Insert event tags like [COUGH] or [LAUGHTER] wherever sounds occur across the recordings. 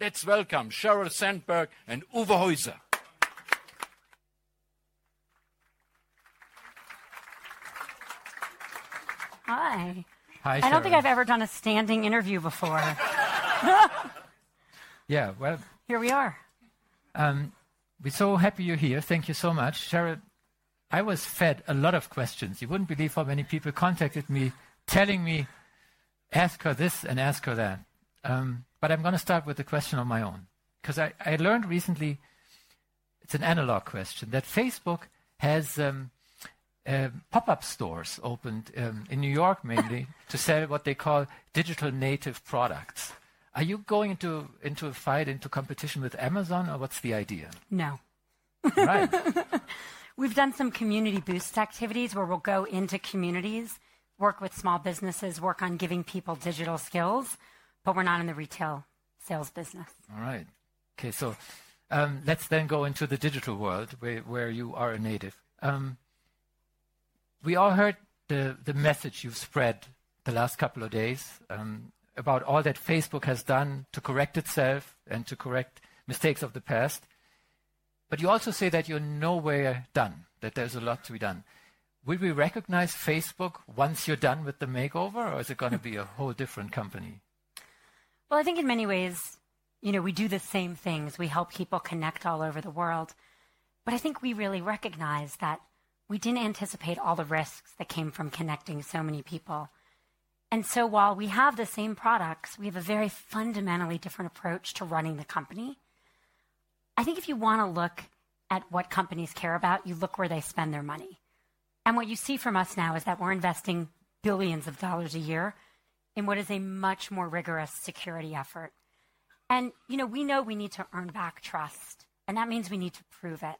Let's welcome Sheryl Sandberg and Uwe Heuser. Hi. Hi, I don't think Sheryl. I've ever done a standing interview before. [LAUGHS] Yeah, well, Here we are. we're so happy you're here. Thank you so much. Sheryl, I was fed a lot of questions. You wouldn't believe how many people contacted me telling me, ask her this and ask her that. Um, but I'm going to start with a question of my own. Because I, I learned recently, it's an analog question, that Facebook has um, uh, pop up stores opened um, in New York mainly [LAUGHS] to sell what they call digital native products. Are you going into, into a fight, into competition with Amazon, or what's the idea? No. right. [LAUGHS] We've done some community boost activities where we'll go into communities, work with small businesses, work on giving people digital skills, but we're not in the retail sales business. All right. Okay, so um, let's then go into the digital world where, where you are a native. Um, we all heard the, the message you've spread the last couple of days um, about all that Facebook has done to correct itself and to correct mistakes of the past. But you also say that you're nowhere done, that there's a lot to be done. Will we recognize Facebook once you're done with the makeover, or is it going to be a whole different company? Well, I think in many ways, you know, we do the same things. We help people connect all over the world. But I think we really recognize that we didn't anticipate all the risks that came from connecting so many people. And so while we have the same products, we have a very fundamentally different approach to running the company. I think if you want to look at what companies care about, you look where they spend their money. And what you see from us now is that we're investing billions of dollars a year in what is a much more rigorous security effort. And, you know, we know we need to earn back trust, and that means we need to prove it.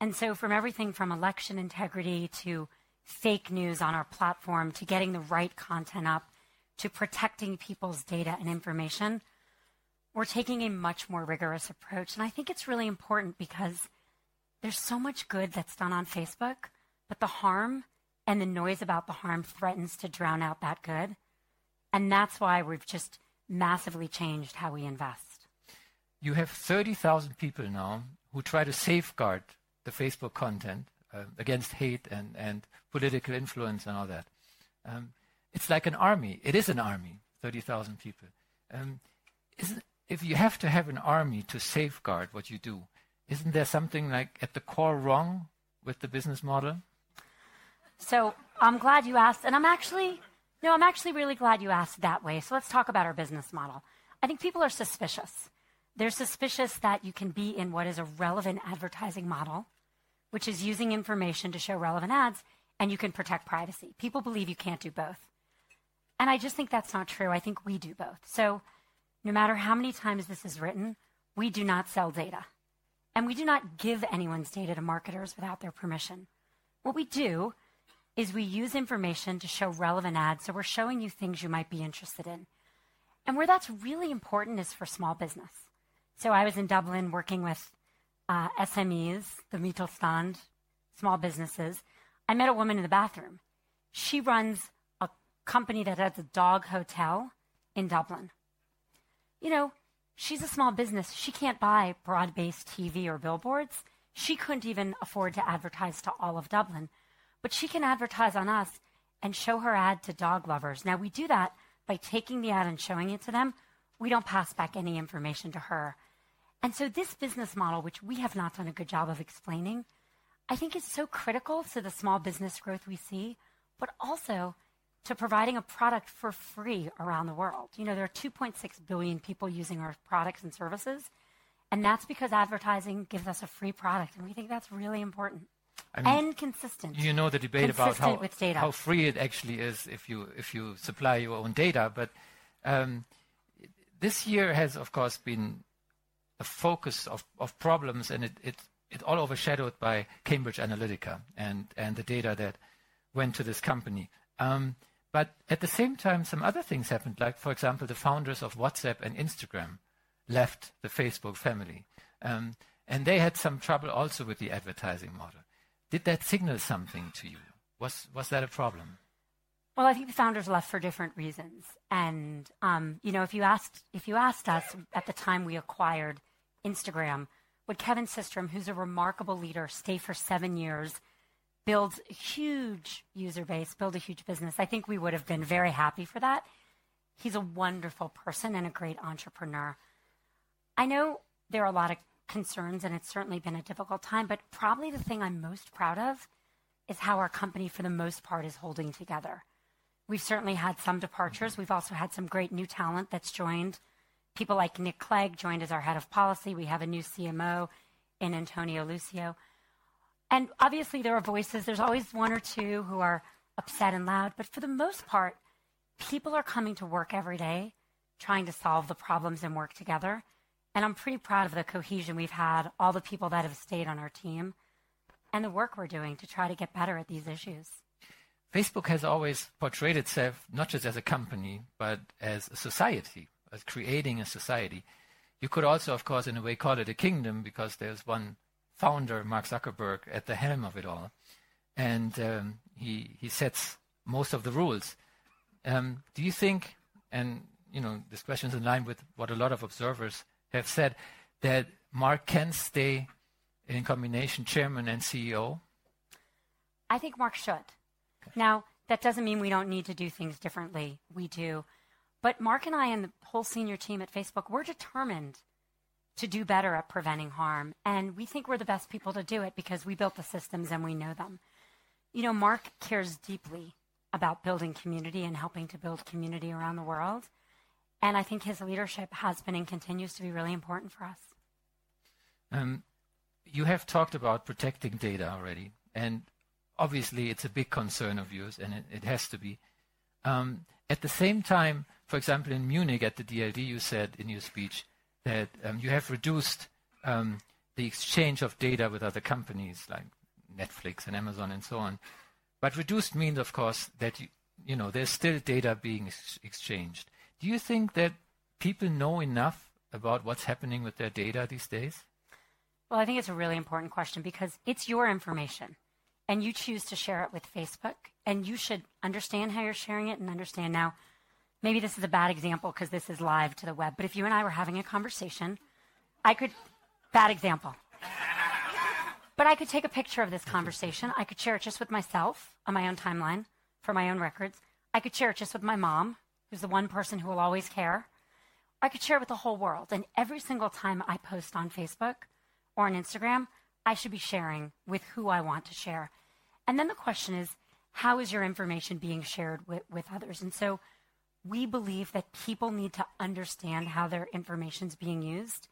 And so, from everything from election integrity to fake news on our platform to getting the right content up to protecting people's data and information, we're taking a much more rigorous approach. And I think it's really important because there's so much good that's done on Facebook, but the harm and the noise about the harm threatens to drown out that good. And that's why we've just massively changed how we invest. You have 30,000 people now who try to safeguard the Facebook content uh, against hate and, and political influence and all that. Um, it's like an army. It is an army, 30,000 people. Um, isn't, if you have to have an army to safeguard what you do, isn't there something like at the core wrong with the business model? So I'm glad you asked, and I'm actually, no, I'm actually really glad you asked that way. So let's talk about our business model. I think people are suspicious. They're suspicious that you can be in what is a relevant advertising model, which is using information to show relevant ads, and you can protect privacy. People believe you can't do both. And I just think that's not true. I think we do both. So no matter how many times this is written, we do not sell data. And we do not give anyone's data to marketers without their permission. What we do is we use information to show relevant ads. So we're showing you things you might be interested in. And where that's really important is for small business. So I was in Dublin working with uh, SMEs, the Mittelstand, small businesses. I met a woman in the bathroom. She runs a company that has a dog hotel in Dublin. You know, she's a small business. She can't buy broad based TV or billboards. She couldn't even afford to advertise to all of Dublin. But she can advertise on us and show her ad to dog lovers. Now, we do that by taking the ad and showing it to them. We don't pass back any information to her. And so, this business model, which we have not done a good job of explaining, I think is so critical to the small business growth we see, but also to providing a product for free around the world. You know, there are 2.6 billion people using our products and services, and that's because advertising gives us a free product, and we think that's really important I mean, and consistent. you know the debate about how, how free it actually is if you if you supply your own data. But um, this year has, of course, been a focus of, of problems, and it, it it all overshadowed by Cambridge Analytica and and the data that went to this company. Um, but at the same time, some other things happened. Like, for example, the founders of WhatsApp and Instagram left the Facebook family, um, and they had some trouble also with the advertising model. Did that signal something to you? Was was that a problem? Well, I think the founders left for different reasons. And, um, you know, if you, asked, if you asked us at the time we acquired Instagram, would Kevin Systrom, who's a remarkable leader, stay for seven years, build a huge user base, build a huge business? I think we would have been very happy for that. He's a wonderful person and a great entrepreneur. I know there are a lot of concerns, and it's certainly been a difficult time, but probably the thing I'm most proud of is how our company, for the most part, is holding together. We've certainly had some departures. We've also had some great new talent that's joined. People like Nick Clegg joined as our head of policy. We have a new CMO in Antonio Lucio. And obviously, there are voices. There's always one or two who are upset and loud. But for the most part, people are coming to work every day trying to solve the problems and work together. And I'm pretty proud of the cohesion we've had, all the people that have stayed on our team, and the work we're doing to try to get better at these issues. Facebook has always portrayed itself not just as a company, but as a society, as creating a society. You could also, of course, in a way, call it a kingdom because there's one founder, Mark Zuckerberg, at the helm of it all. And um, he, he sets most of the rules. Um, do you think, and you know, this question is in line with what a lot of observers have said, that Mark can stay in combination chairman and CEO? I think Mark should. Now, that doesn't mean we don't need to do things differently. We do. But Mark and I and the whole senior team at Facebook, we're determined to do better at preventing harm. And we think we're the best people to do it because we built the systems and we know them. You know, Mark cares deeply about building community and helping to build community around the world. And I think his leadership has been and continues to be really important for us. Um, you have talked about protecting data already. And obviously it's a big concern of yours, and it, it has to be. Um, at the same time, for example, in Munich at the DLD, you said in your speech that um, you have reduced um, the exchange of data with other companies like Netflix and Amazon and so on. But reduced means, of course, that you, you know there's still data being ex- exchanged. Do you think that people know enough about what's happening with their data these days? Well, I think it's a really important question because it's your information and you choose to share it with Facebook, and you should understand how you're sharing it and understand now. Maybe this is a bad example because this is live to the web, but if you and I were having a conversation, I could, bad example. but I could take a picture of this conversation. I could share it just with myself on my own timeline for my own records. I could share it just with my mom, who's the one person who will always care. I could share it with the whole world. And every single time I post on Facebook or on Instagram, I should be sharing with who I want to share. And then the question is, how is your information being shared with, with others? And so we believe that people need to understand how their information is being used.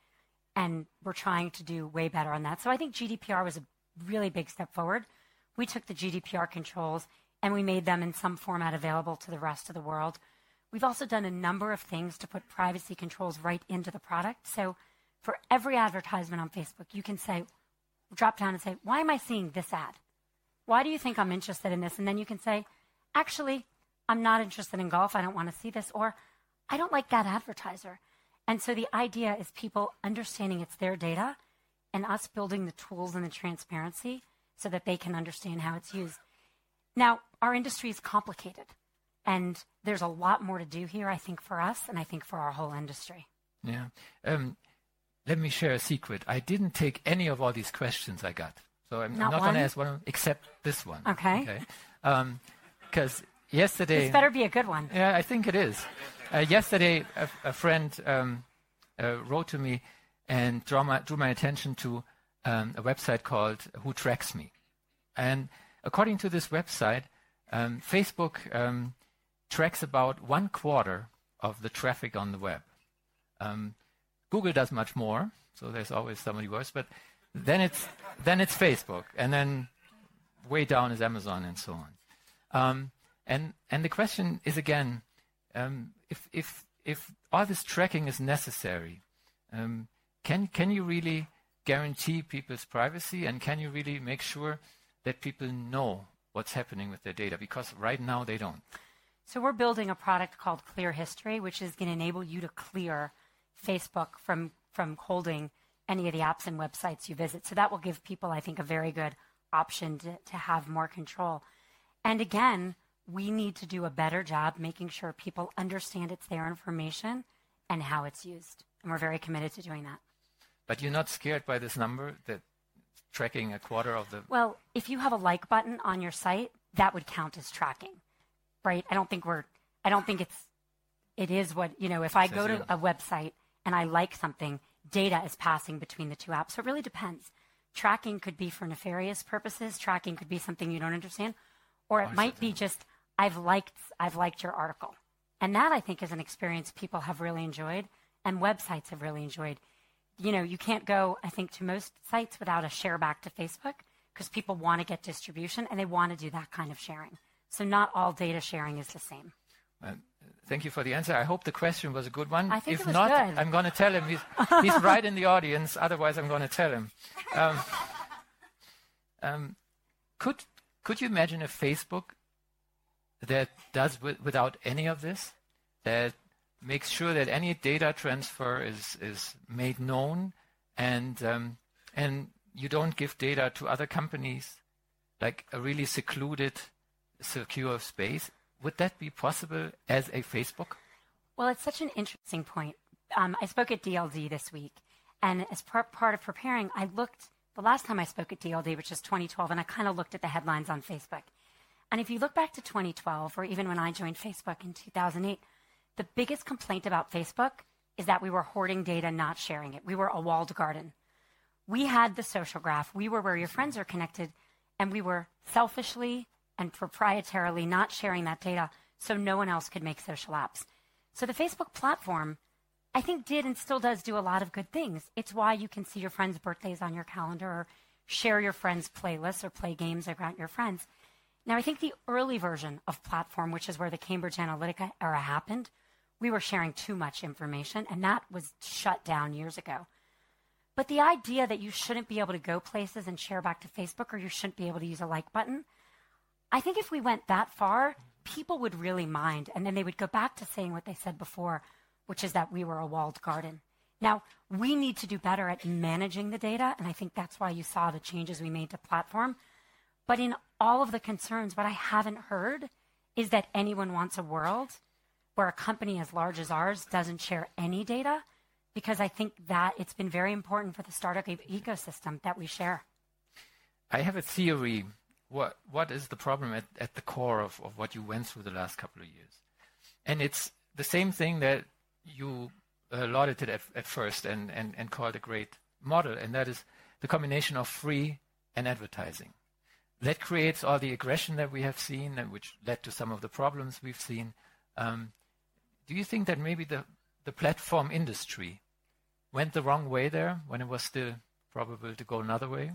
And we're trying to do way better on that. So I think GDPR was a really big step forward. We took the GDPR controls and we made them in some format available to the rest of the world. We've also done a number of things to put privacy controls right into the product. So for every advertisement on Facebook, you can say, drop down and say, why am I seeing this ad? Why do you think I'm interested in this? And then you can say, actually, I'm not interested in golf. I don't want to see this. Or I don't like that advertiser. And so the idea is people understanding it's their data and us building the tools and the transparency so that they can understand how it's used. Now, our industry is complicated, and there's a lot more to do here, I think, for us, and I think for our whole industry. Yeah. Um, let me share a secret. I didn't take any of all these questions I got. So I'm not, not going to ask one except this one. Okay. Okay. Because um, yesterday. This better be a good one. Yeah, I think it is. Uh, yesterday, a, a friend um, uh, wrote to me and drew my, drew my attention to um, a website called Who Tracks Me. And according to this website, um, Facebook um, tracks about one quarter of the traffic on the web. Um, Google does much more, so there's always somebody worse. But then it's then it's Facebook, and then way down is Amazon, and so on. Um, and and the question is again, um, if if if all this tracking is necessary, um, can can you really guarantee people's privacy, and can you really make sure that people know what's happening with their data? Because right now they don't. So we're building a product called Clear History, which is going to enable you to clear Facebook from, from holding any of the apps and websites you visit. So that will give people, I think, a very good option to, to have more control. And again, we need to do a better job making sure people understand it's their information and how it's used. And we're very committed to doing that. But you're not scared by this number that tracking a quarter of the. Well, if you have a like button on your site, that would count as tracking, right? I don't think we're, I don't think it's, it is what, you know, if I go to a website and I like something, data is passing between the two apps. So it really depends. Tracking could be for nefarious purposes. Tracking could be something you don't understand, or it oh, might be just I've liked I've liked your article, and that I think is an experience people have really enjoyed, and websites have really enjoyed. You know, you can't go I think to most sites without a share back to Facebook because people want to get distribution and they want to do that kind of sharing. So not all data sharing is the same. Uh, thank you for the answer. I hope the question was a good one. I think if it was not, good. I'm going to tell him. He's, he's [LAUGHS] right in the audience. Otherwise, I'm going to tell him. Um, um, could could you imagine a Facebook that does w- without any of this, that makes sure that any data transfer is is made known, and um, and you don't give data to other companies, like a really secluded, secure space? Would that be possible as a Facebook? Well, it's such an interesting point. Um, I spoke at DLD this week, and as par- part of preparing, I looked the last time I spoke at DLD, which was 2012, and I kind of looked at the headlines on Facebook. And if you look back to 2012, or even when I joined Facebook in 2008, the biggest complaint about Facebook is that we were hoarding data, not sharing it. We were a walled garden. We had the social graph. We were where your friends are connected, and we were selfishly and proprietarily not sharing that data so no one else could make social apps. So the Facebook platform, I think, did and still does do a lot of good things. It's why you can see your friends' birthdays on your calendar or share your friends' playlists or play games around your friends. Now, I think the early version of platform, which is where the Cambridge Analytica era happened, we were sharing too much information, and that was shut down years ago. But the idea that you shouldn't be able to go places and share back to Facebook or you shouldn't be able to use a like button, I think if we went that far, people would really mind. And then they would go back to saying what they said before, which is that we were a walled garden. Now, we need to do better at managing the data. And I think that's why you saw the changes we made to platform. But in all of the concerns, what I haven't heard is that anyone wants a world where a company as large as ours doesn't share any data because I think that it's been very important for the startup ecosystem that we share. I have a theory. What what is the problem at, at the core of, of what you went through the last couple of years? And it's the same thing that you uh, lauded it at, at first and, and, and called a great model, and that is the combination of free and advertising. That creates all the aggression that we have seen, and which led to some of the problems we've seen. Um, do you think that maybe the, the platform industry went the wrong way there when it was still probable to go another way?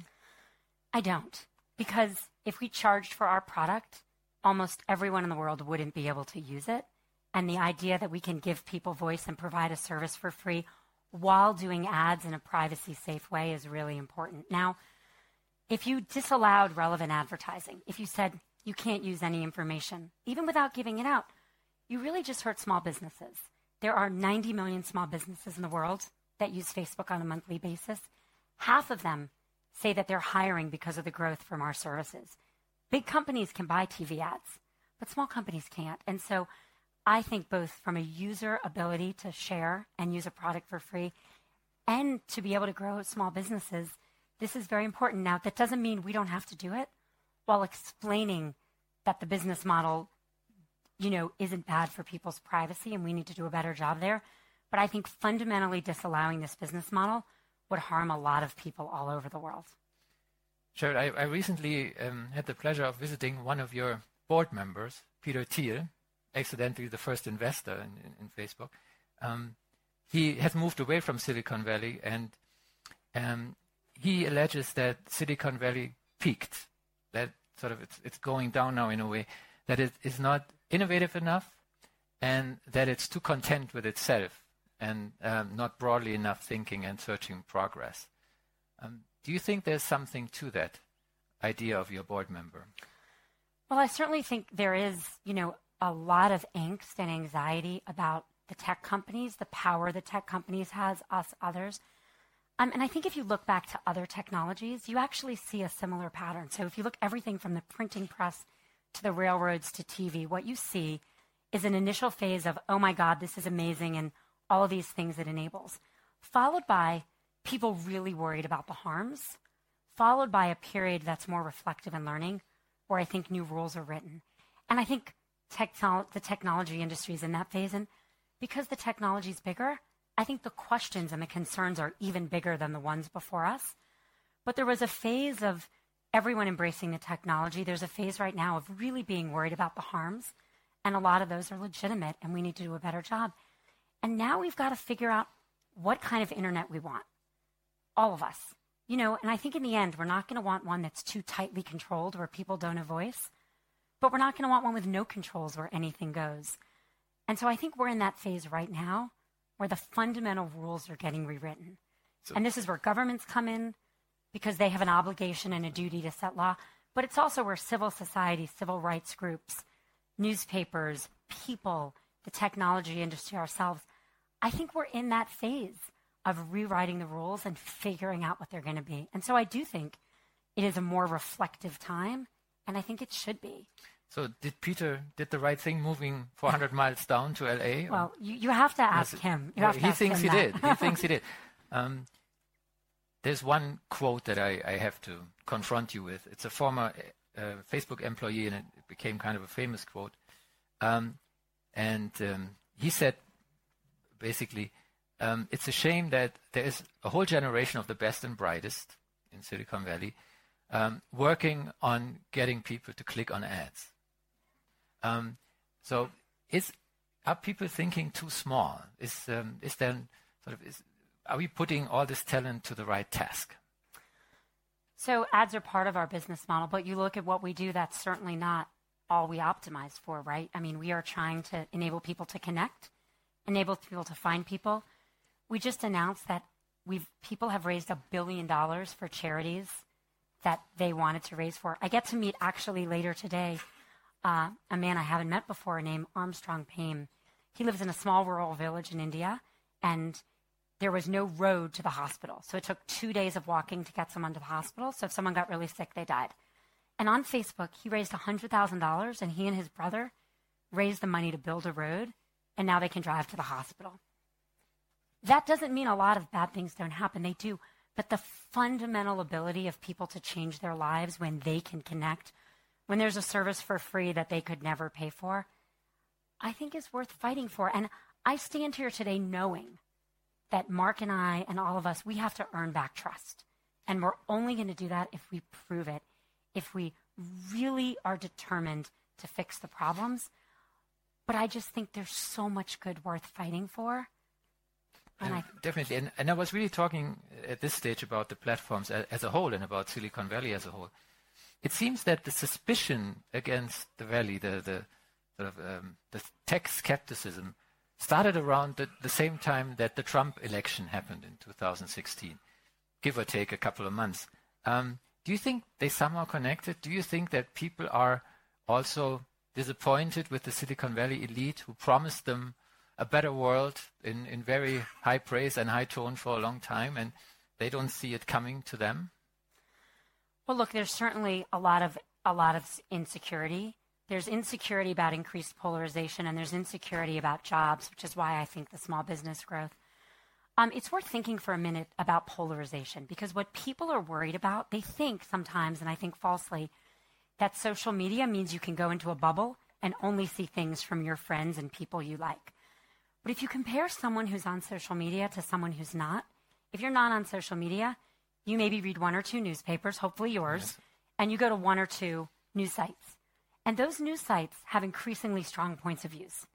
I don't. Because if we charged for our product, almost everyone in the world wouldn't be able to use it. And the idea that we can give people voice and provide a service for free while doing ads in a privacy safe way is really important. Now, if you disallowed relevant advertising, if you said you can't use any information, even without giving it out, you really just hurt small businesses. There are 90 million small businesses in the world that use Facebook on a monthly basis. Half of them say that they're hiring because of the growth from our services. Big companies can buy TV ads, but small companies can't. And so I think both from a user ability to share and use a product for free and to be able to grow small businesses, this is very important. Now, that doesn't mean we don't have to do it while explaining that the business model, you know, isn't bad for people's privacy and we need to do a better job there. But I think fundamentally disallowing this business model would harm a lot of people all over the world. Sure. I, I recently um, had the pleasure of visiting one of your board members, Peter Thiel, accidentally the first investor in, in, in Facebook. Um, he has moved away from Silicon Valley, and um, he alleges that Silicon Valley peaked. That sort of it's, it's going down now in a way that it is not innovative enough, and that it's too content with itself and um, not broadly enough thinking and searching progress. Um, do you think there's something to that idea of your board member? Well, I certainly think there is, you know, a lot of angst and anxiety about the tech companies, the power the tech companies has, us others. Um, and I think if you look back to other technologies, you actually see a similar pattern. So if you look everything from the printing press to the railroads to TV, what you see is an initial phase of, oh my God, this is amazing, and all of these things it enables, followed by people really worried about the harms, followed by a period that's more reflective and learning, where I think new rules are written. And I think technolo- the technology industry is in that phase. And because the technology is bigger, I think the questions and the concerns are even bigger than the ones before us. But there was a phase of everyone embracing the technology. There's a phase right now of really being worried about the harms. And a lot of those are legitimate, and we need to do a better job. And now we've got to figure out what kind of internet we want. All of us. You know, and I think in the end, we're not going to want one that's too tightly controlled where people don't have voice, but we're not going to want one with no controls where anything goes. And so I think we're in that phase right now where the fundamental rules are getting rewritten. So, and this is where governments come in because they have an obligation and a duty to set law, but it's also where civil society, civil rights groups, newspapers, people, the technology industry ourselves, I think we're in that phase of rewriting the rules and figuring out what they're going to be. And so I do think it is a more reflective time, and I think it should be. So did Peter did the right thing moving 400 miles down to LA? Well, you, you have to ask him. Well, he thinks he did. He [LAUGHS] thinks he did. Um, there's one quote that I, I, have to confront you with. It's a former uh, Facebook employee, and it became kind of a famous quote. Um, and um, he said, basically, um, it's a shame that there is a whole generation of the best and brightest in Silicon Valley um, working on getting people to click on ads. Um, so, is are people thinking too small? Is um, is then sort of is, are we putting all this talent to the right task? So ads are part of our business model, but you look at what we do, that's certainly not all we optimize for, right? I mean, we are trying to enable people to connect, enable people to find people. We just announced that we've people have raised a billion dollars for charities that they wanted to raise for. I get to meet actually later today uh, a man I haven't met before named Armstrong Pame. He lives in a small rural village in India, and there was no road to the hospital. So it took two days of walking to get someone to the hospital. So if someone got really sick, they died. And on Facebook, he raised $100,000, and he and his brother raised the money to build a road, and now they can drive to the hospital. That doesn't mean a lot of bad things don't happen, they do. But the fundamental ability of people to change their lives when they can connect, when there's a service for free that they could never pay for, I think is worth fighting for. And I stand here today knowing that Mark and I and all of us, we have to earn back trust. And we're only going to do that if we prove it, if we really are determined to fix the problems. But I just think there's so much good worth fighting for. And I definitely. And, and, I was really talking at this stage about the platforms as, as, a whole and about Silicon Valley as a whole. It seems that the suspicion against the Valley, the, the sort of um, the tech skepticism, started around the, the same time that the Trump election happened in 2016, give or take a couple of months. Um, do you think they somehow connected? Do you think that people are also disappointed with the Silicon Valley elite who promised them a better world in, in very high praise and high tone for a long time and they don't see it coming to them? Well, look, there's certainly a lot of a lot of insecurity there's insecurity about increased polarization, and there's insecurity about jobs, which is why I think the small business growth. Um, it's worth thinking for a minute about polarization because what people are worried about, they think sometimes, and I think falsely, that social media means you can go into a bubble and only see things from your friends and people you like. But if you compare someone who's on social media to someone who's not, if you're not on social media, you maybe read one or two newspapers, hopefully yours, yes. and you go to one or two news sites. And those news sites have increasingly strong points of views.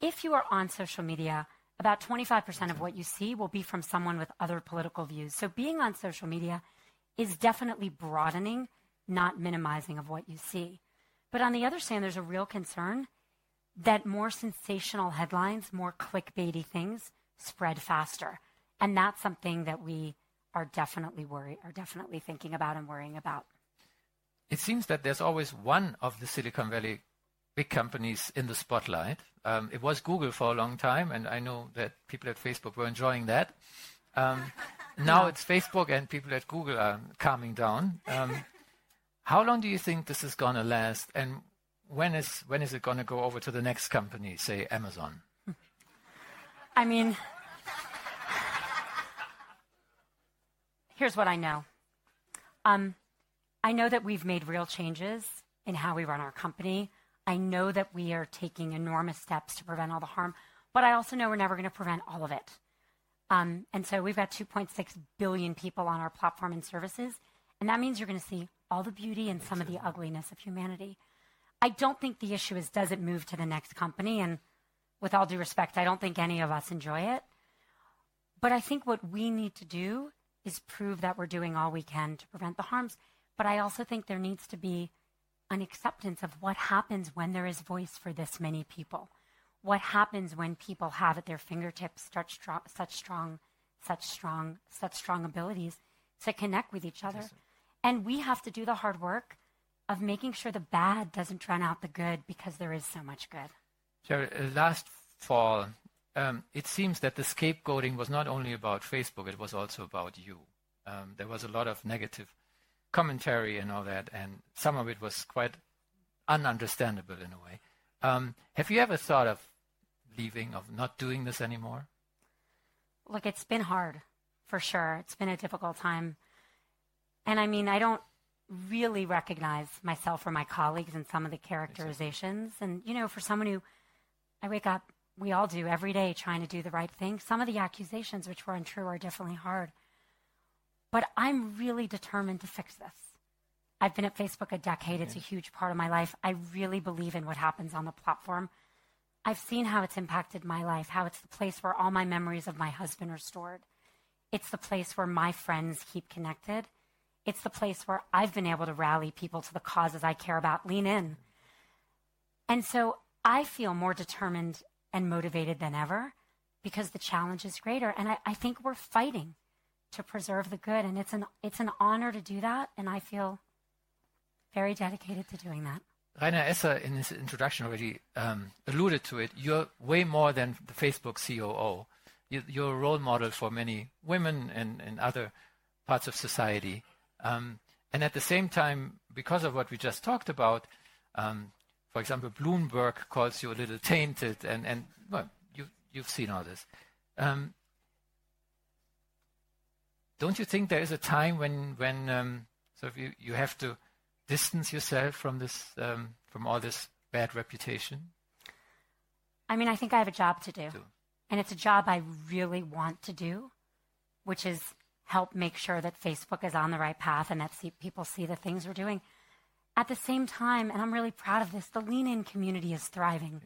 If you are on social media, about 25% of what you see will be from someone with other political views. So being on social media is definitely broadening, not minimizing of what you see. But on the other hand, there's a real concern that more sensational headlines, more clickbaity things spread faster. And that's something that we are definitely worried, are definitely thinking about and worrying about it seems that there's always one of the Silicon Valley big companies in the spotlight. Um, it was Google for a long time, and I know that people at Facebook were enjoying that. Um, [LAUGHS] now it's Facebook, and people at Google are calming down. Um, How long do you think this is going to last? And when is, when is it going to go over to the next company, say Amazon? [LAUGHS] I mean, here's what I know. Um, I know that we've made real changes in how we run our company. I know that we are taking enormous steps to prevent all the harm, but I also know we're never going to prevent all of it. Um, and so we've got 2.6 billion people on our platform and services, and that means you're going to see all the beauty and some of the ugliness of humanity. I don't think the issue is does it move to the next company, and with all due respect, I don't think any of us enjoy it. But I think what we need to do is prove that we're doing all we can to prevent the harms. But I also think there needs to be an acceptance of what happens when there is voice for this many people. What happens when people have at their fingertips such strong, such strong, such strong, such strong abilities to connect with each other. And we have to do the hard work of making sure the bad doesn't drown out the good because there is so much good. Sure. Uh, last fall, um, it seems that the scapegoating was not only about Facebook, it was also about you. Um, there was a lot of negative commentary and all that, and some of it was quite ununderstandable in a way. Um, have you ever thought of leaving, of not doing this anymore? Look, it's been hard, for sure. It's been a difficult time. And I mean, I don't really recognize myself or my colleagues in some of the characterizations. And, you know, for someone who I wake up, we all do every day trying to do the right thing, some of the accusations which were untrue are definitely hard. But I'm really determined to fix this. I've been at Facebook a decade. It's a huge part of my life. I really believe in what happens on the platform. I've seen how it's impacted my life, how it's the place where all my memories of my husband are stored. It's the place where my friends keep connected. It's the place where I've been able to rally people to the causes I care about, lean in. And so I feel more determined and motivated than ever because the challenge is greater. And I, I think we're fighting to preserve the good. And it's an, it's an honor to do that. And I feel very dedicated to doing that. Rainer Esser, in his introduction, already um, alluded to it. You're way more than the Facebook COO. You, are a role model for many women and, and other parts of society. Um, and at the same time, because of what we just talked about, um, for example, Bloomberg calls you a little tainted, and, and well, you, you've seen all this. Um, don't you think there is a time when when um, sort of you, you have to distance yourself from this um, from all this bad reputation? I mean, I think I have a job to do, and it's a job I really want to do, which is help make sure that Facebook is on the right path and that see, people see the things we're doing. At the same time, and I'm really proud of this, the lean in community is thriving.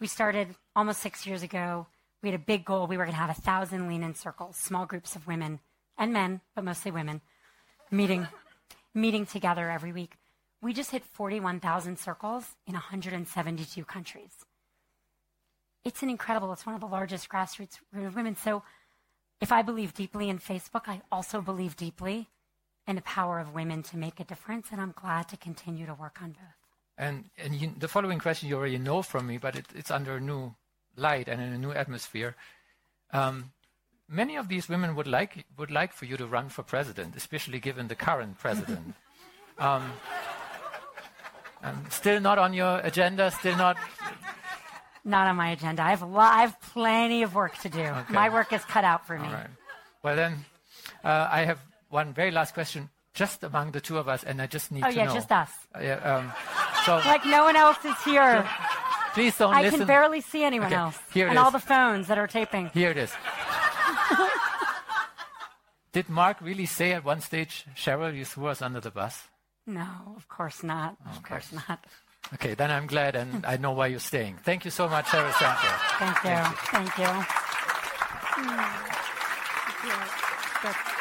We started almost six years ago. We had a big goal. We were going to have a thousand lean in circles, small groups of women and men, but mostly women, meeting, meeting together every week. We just hit 41,000 circles in 172 countries. It's an incredible, it's one of the largest grassroots group of women. So if I believe deeply in Facebook, I also believe deeply in the power of women to make a difference, and I'm glad to continue to work on both. And, and you, the following question you already know from me, but it, it's under a new light and in a new atmosphere. Um, many of these women would like, would like for you to run for president, especially given the current president. [LAUGHS] um, still not on your agenda, still not. Not on my agenda. I have, a lot, I have plenty of work to do. Okay. My work is cut out for me. Well, then, uh, I have one very last question, just among the two of us, and I just need oh, to yeah, know. Oh, yeah, just us. Uh, yeah, um, so like no one else is here. Please don't I listen. I can barely see anyone okay, else. Here and is. all the phones that are taping. Here it is. Did Mark really say at one stage, Sheryl, you threw us under the bus? No, of course not. Okay. Of course not. Okay, then I'm glad and I know why you're staying. Thank you so much, Sheryl Sandberg. Thank you. Thank you. Thank you. Thank you.